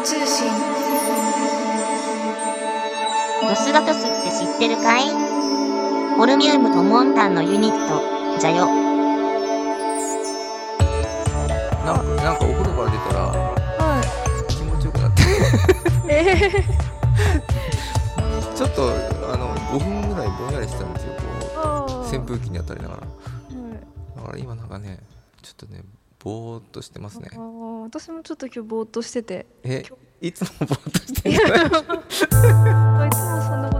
ン通信。ドスロトスって知ってるかい？ホルミウムとモンタンのユニット、じゃよ。なんかなんかお風呂から出たらは気持ちよくなって。いえちょっとあの5分ぐらいぼんやりしてたんですよこー、う扇風機に当たりながら。はい。だから今なんかねちょっとねぼーっとしてますね。私もちょっと今日ぼーっとしてて。えいつもぼーっとして いる いつもそんなこと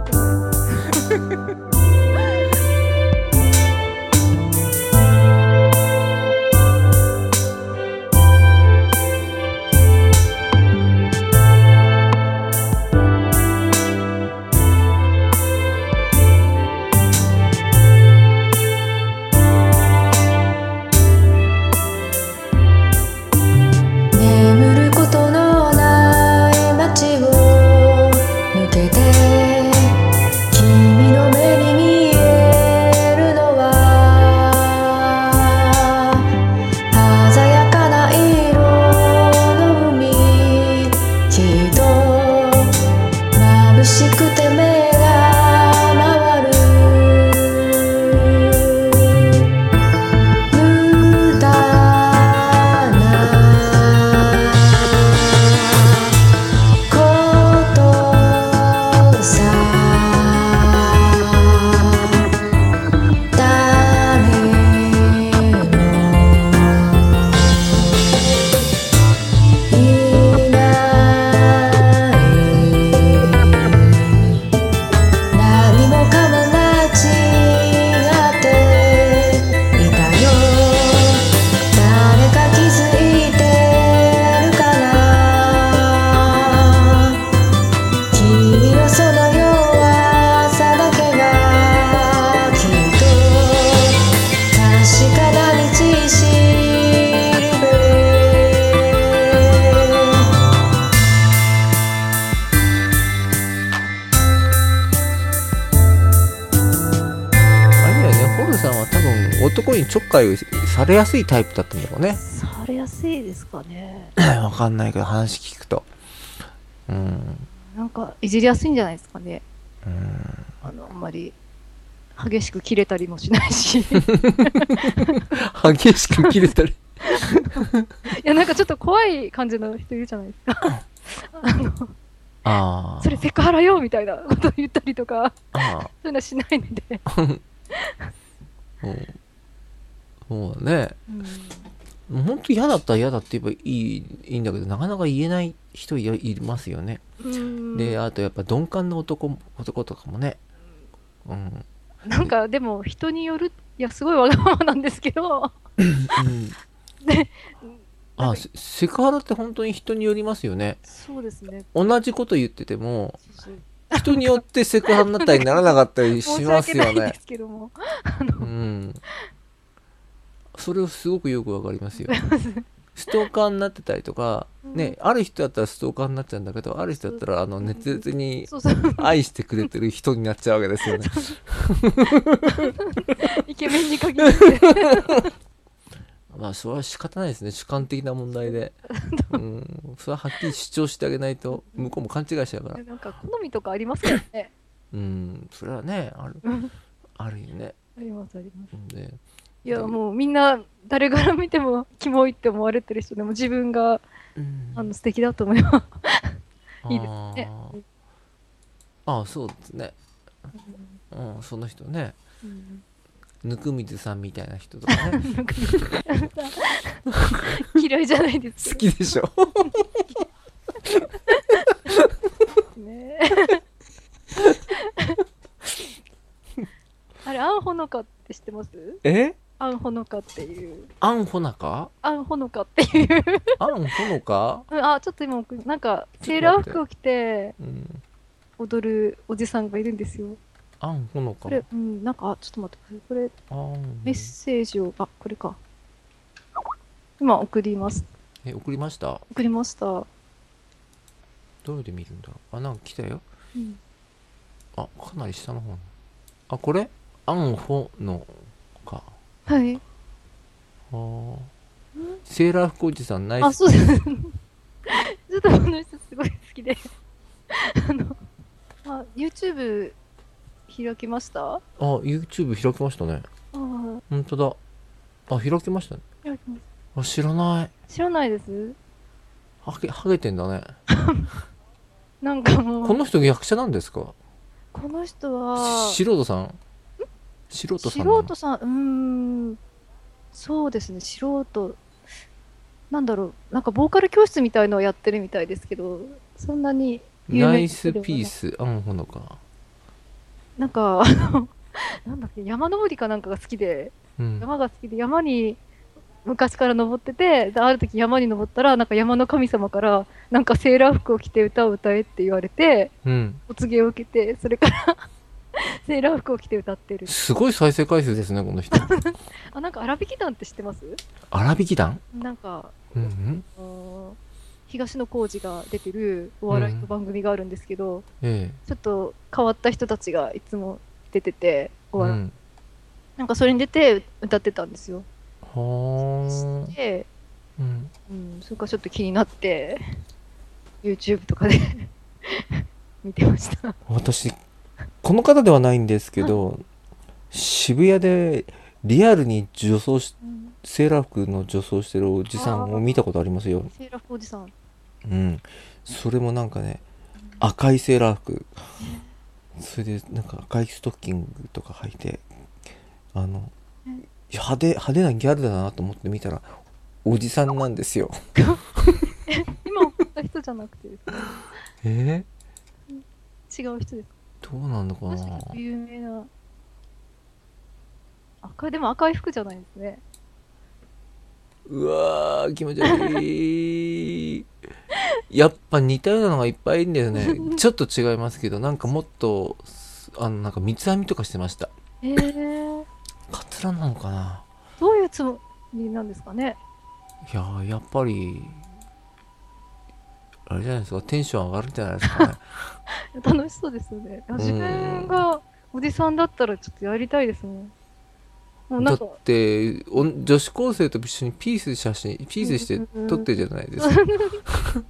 さんは多分男にちょっかいされやすいタイプだったんだろうね。されやすいですかね。わかんないけど話聞くと。うん。なんかいじりやすいんじゃないですかね。うん。あのあんまり激しく切れたりもしないし。い激しく切れたり？やなんかちょっと怖い感じの人いるじゃないですか。あのあーそれセクハラよみたいなこと言ったりとか。あそういうのしないので、ーうん。そうだね。うん。嫌だったら嫌だって言えばいいいいんだけどなかなか言えない人いいますよね、うん。であとやっぱ鈍感な男男とかもね。うん、なんかでも人によるいやすごいわがままなんですけど。うん、であセセクハラって本当に人によりますよね。そうですね。同じこと言ってても人によってセクハラになったりならなかったりしますよね。訳ないんですけども。うん。それをすごくよくわかりますよ。ストーカーになってたりとか、ねある人だったらストーカーになっちゃうんだけどある人だったらあの熱烈に愛してくれてる人になっちゃうわけですよね。イケメンに限って まあそれは仕方ないですね。主観的な問題で、うん、それははっきり主張してあげないと向こうも勘違いしちゃうから。なんか好みとかありますからね。うん。それはねある。うんあるよね。ありますあります。うん。でいやもうみんな誰から見てもキモいって思われてる人でも自分がうん。あの素敵だと思います。いいですね。あーあーそうですね。うんその人ね。うんぬくみずさんみたいな人とかね。嫌いじゃないです。好きでしょ？ね。あれアンホノカって知ってます？え？アンホノカっていう。アンホナカ？アンホノカっていう。アンホノカ？うんあちょっと今なんかセーラー服を着てうん。踊るおじさんがいるんですよアンホノカこれうんなんかあちょっと待ってこれアンメッセージをあこれか。今送ります。え送りました？送りました、どれで見るんだろう？あなんか来たよ。うん、あかなり下の方にあこれ？アンホのか。はい。あー。セーラー服おじさんナイス。あそうです ちょっとこの人すごい好きで。あの、あ、YouTube 開きました？ああ YouTube 開きましたね。あ、本当だ。あ開きましたね。開きましあ知らない。た。知らないです？はげはげてんだね。なんかもう、この人役者なんですか？この人は、し素人さん？素人さん素人さん、うーん、そうですね、素人、なんだろう、なんかボーカル教室みたいのをやってるみたいですけど、そんなに有名ナイスピース。スあほのかなんか、あのなんだっけ、山登りかなんかが好きで、うん。山が好きで、山に昔から登ってて、である時山に登ったら、なんか山の神様から、なんかセーラー服を着て歌を歌えって言われて、うん。お告げを受けて、それから セーラー服を着て歌ってる。すごい再生回数ですねこの人。あ、なんか荒引き団って知ってます？荒引き団なんか、うんうん東野幸治が出てるお笑いの番組があるんですけど、えちょっと変わった人たちがいつも出てて、お笑い。うん。なんかそれに出て歌ってたんですよ。はあ。で、うん。うん、それからちょっと気になって、YouTube とかで 見てました。私この方ではないんですけど渋谷でリアルに女装しうん。セーラー服の女装してるおじさんを見たことありますよ。セーラー服おじさん。うん。それもなんかね赤いセーラー服。それでなんか赤いストッキングとか履いてあのうん派手派手なギャルだなと思って見たらおじさんなんですよ。今送った人じゃなくてですねえ？違う人です。どうなんのかな？有名な。赤い、でも赤い服じゃないですね。うわー気持ち悪い やっぱ似たようなのがいっぱいいるんだよね。ちょっと違いますけどなんかもっとあのなんか三つ編みとかしてました。えー、カツラなのかな。どういうつもりなんですかね？いやーやっぱりあれじゃないですか。テンション上がるんじゃないですかね。楽しそうですよね。自分がおじさんだったらちょっとやりたいですもん。だってお女子高生と一緒にピース写真ピースして撮ってるじゃないですか。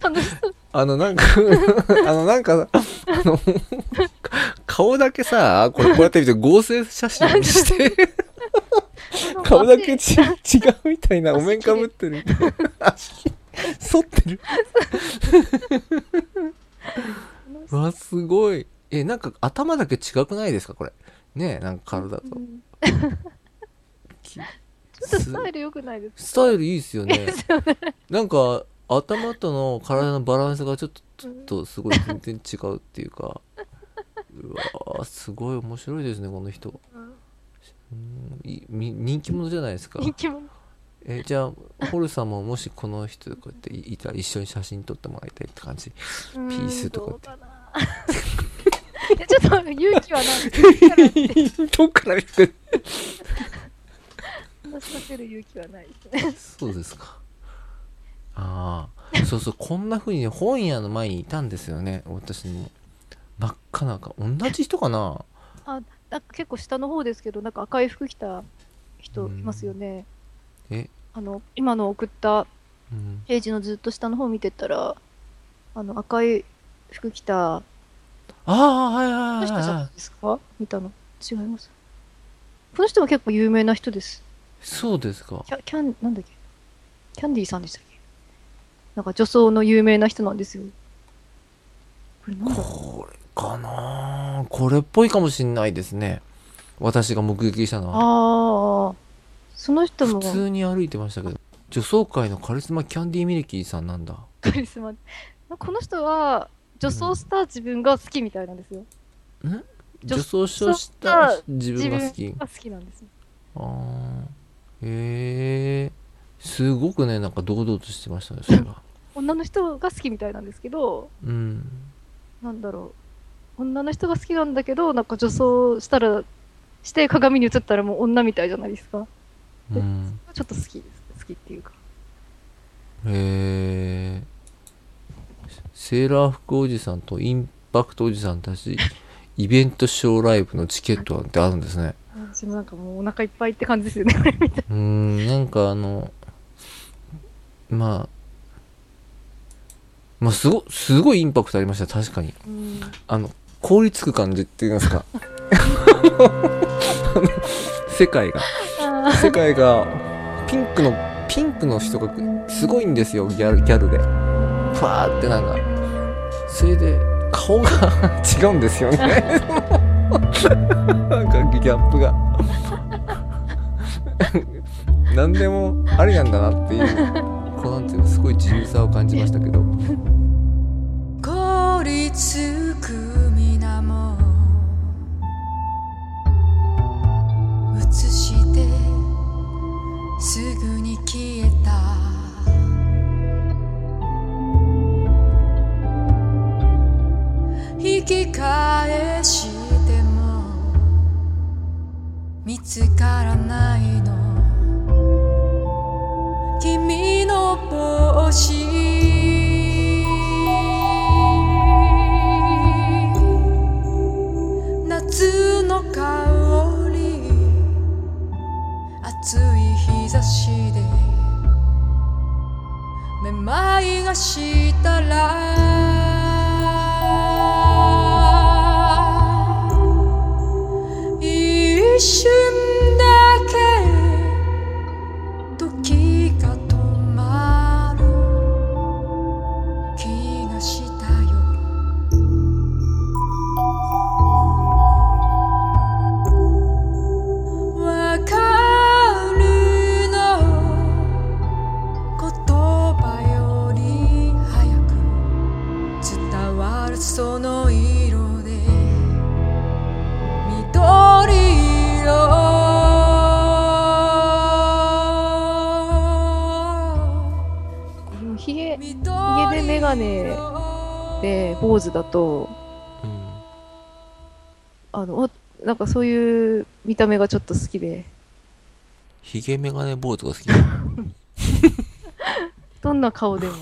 あのなんか あのなんかあの 顔だけさこれこうやって見て合成写真にして顔だけち違うみたいなお面かぶってる。足反ってる。わすごい。えなんか頭だけ違くないですかこれ。ねえなんか体とょっとスタイル良くないですスタイルいい ですよね。なんか頭との体のバランスがちょっとちょっとすごい全然違うっていうか。うわーすごい面白いですねこの人。か、うん人気者じゃないですか。人気者。えじゃあホルさんももしこの人こうやっていたら一緒に写真撮ってもらいたいって感じ。ピースとかって。ちょっと勇気はない。どっから見て話しかける勇気はないですね。そうですかああそうそうこんな風にね本屋の前にいたんですよね私も真っ赤な赤同じ人かな？なんか結構下の方ですけど、なんか赤い服着た人いますよね。え？あの、今の送ったうんページのずっと下の方見てったら、あの、赤い服着た、ああはいはいはいはいですか？見たの。違います。この人も結構有名な人です。そうですか。キャキャン、なんだっけ？キャンディーさんでしたっけ？なんか女装の有名な人なんですよ。これなんだろこれかな？これっぽいかもしんないですね。私が目撃したのうは。ああ、その人も。普通に歩いてましたけど。女装界のカリスマキャンディーミルキーさんなんだ。カリスマ。この人は女装した自分が好きみたいなんですよ。ん？女女装した自自分分が好き？が好きなんですよ。あーへえすごくねなんか堂々としてましたねそれが 女の人が好きみたいなんですけど、うんなんだろう。女の人が好きなんだけど、なんか女装したら、して鏡に映ったらもう女みたいじゃないですか。うんちょっと好きです。好きっていうか。へえセーラー服おじさんとインパクトおじさんたちイベントショーライブのチケットなんてあるんですね私もなんかもうお腹いっぱいって感じですよね、うーんなんかあのまあまあ、すご、すごいインパクトありました、確かに。うんあの、凍りつく感じって言いますか。あの 世界が。あ世界が、ピンクの、ピンクの人がすごいんですよ、ギャル、ギャルで。ふわーってなんか。それで、顔が 違うんですよね。ギャップが。何でもありなんだなっていう、こうなんていうの、すごい自由さを感じましたけど。ひげ、ひひげでメガネで坊主だと、うんあの、おなんかそういう見た目がちょっと好きで、ヒゲメガネ坊主が好き どんな顔でも、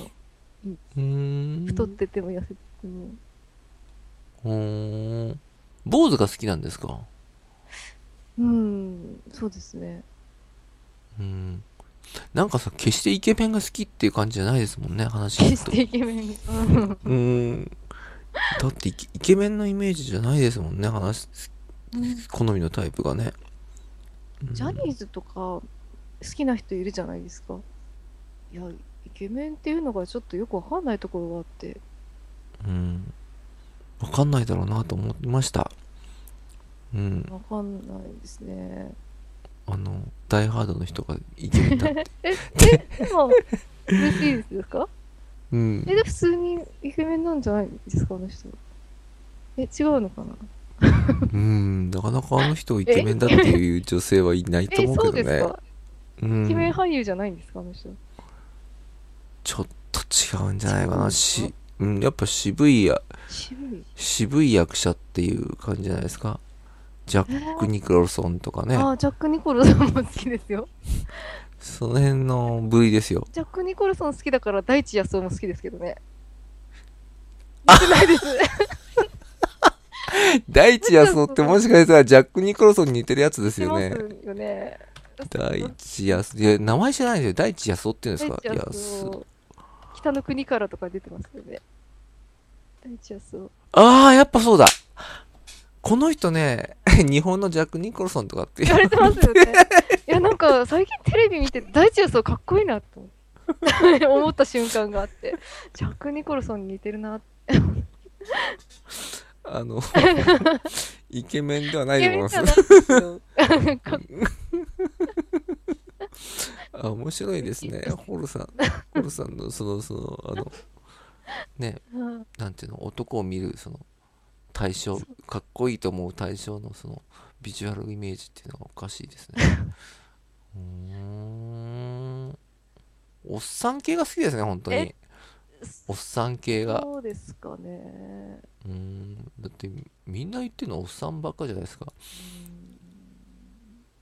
うーん。太ってても痩せてても、うーん。坊主が好きなんですか？うん、そうですね。うん。なんかさ、決してイケメンが好きっていう感じじゃないですもんね、話聞くと。決してイケメン。うんうーん。だってイケイケメンのイメージじゃないですもんね、話、好みのタイプがね。うんジャニーズとか好きな人いるじゃないですか。いや、イケメンっていうのがちょっとよくわかんないところがあって。うん。わかんないだろうなと思いました。うん。わかんないですね。あの、ダイハードの人がイケメンだって。え、え、でも、嬉しいですか？うんえ、。で、普通にイケメンなんじゃないですか、あの人。え、違うのかな？うん。なかなかあの人をイケメンだっていう女性はいないとえ、思そううけどね。ですか？うんイケメン俳優じゃないんですか、あの人。ちょっと違うんじゃないかな。し、うん、やっぱ渋いや、渋い。渋い役者っていう感じじゃないですか。ジャック・ニクロルソンとかね。あ、ジャック・ニコルソンも好きですよ。その辺の部類ですよ。ジャック・ニコルソン好きだから、大地康夫も好きですけどね。言ってないです。大地康夫ってもしかしたらジャック・ニクロルソンに似てるやつですよね。よね。大地康夫。いや、名前知らないですよ。大地康夫って言うんですか？大地安。北の国からとか出てますよね。大地康夫。ああ、やっぱそうだ。この人ね、日本のジャック・ニコルソンとかって言われてますよね。いや、なんか最近テレビ見て、大地康夫かっこいいなと。思った瞬間があって、ジャック・ニコルソンに似てるなって。あの、イケメンではないと思います。あ、面白いですね。ホルさん、ホルさんの、その、その、あの、ね、うん。なんていうの、男を見る、その、対象、かっこいいと思う対象の、その、ビジュアルイメージっていうのがおかしいですね。うーん。おっさん系が好きですね、本当にえ？おっさん系が。そうですかね。うーん。だって、みんな言ってるのはおっさんばっかじゃないですか。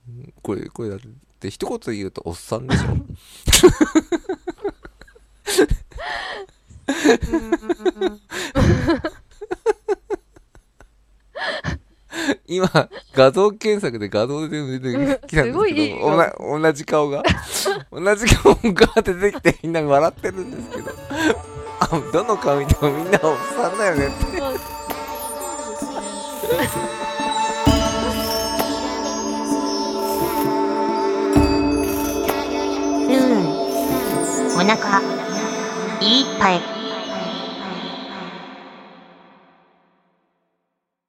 うんこれ、これだって、一言で言うとおっさんでしょ。今、画像検索で画像で出てきたんですけど、うん、同じ顔が、同じ顔が出てきてみんな笑ってるんですけど、あ、どの顔見てもみんなおっさんだよねって。うん、お腹いっぱい。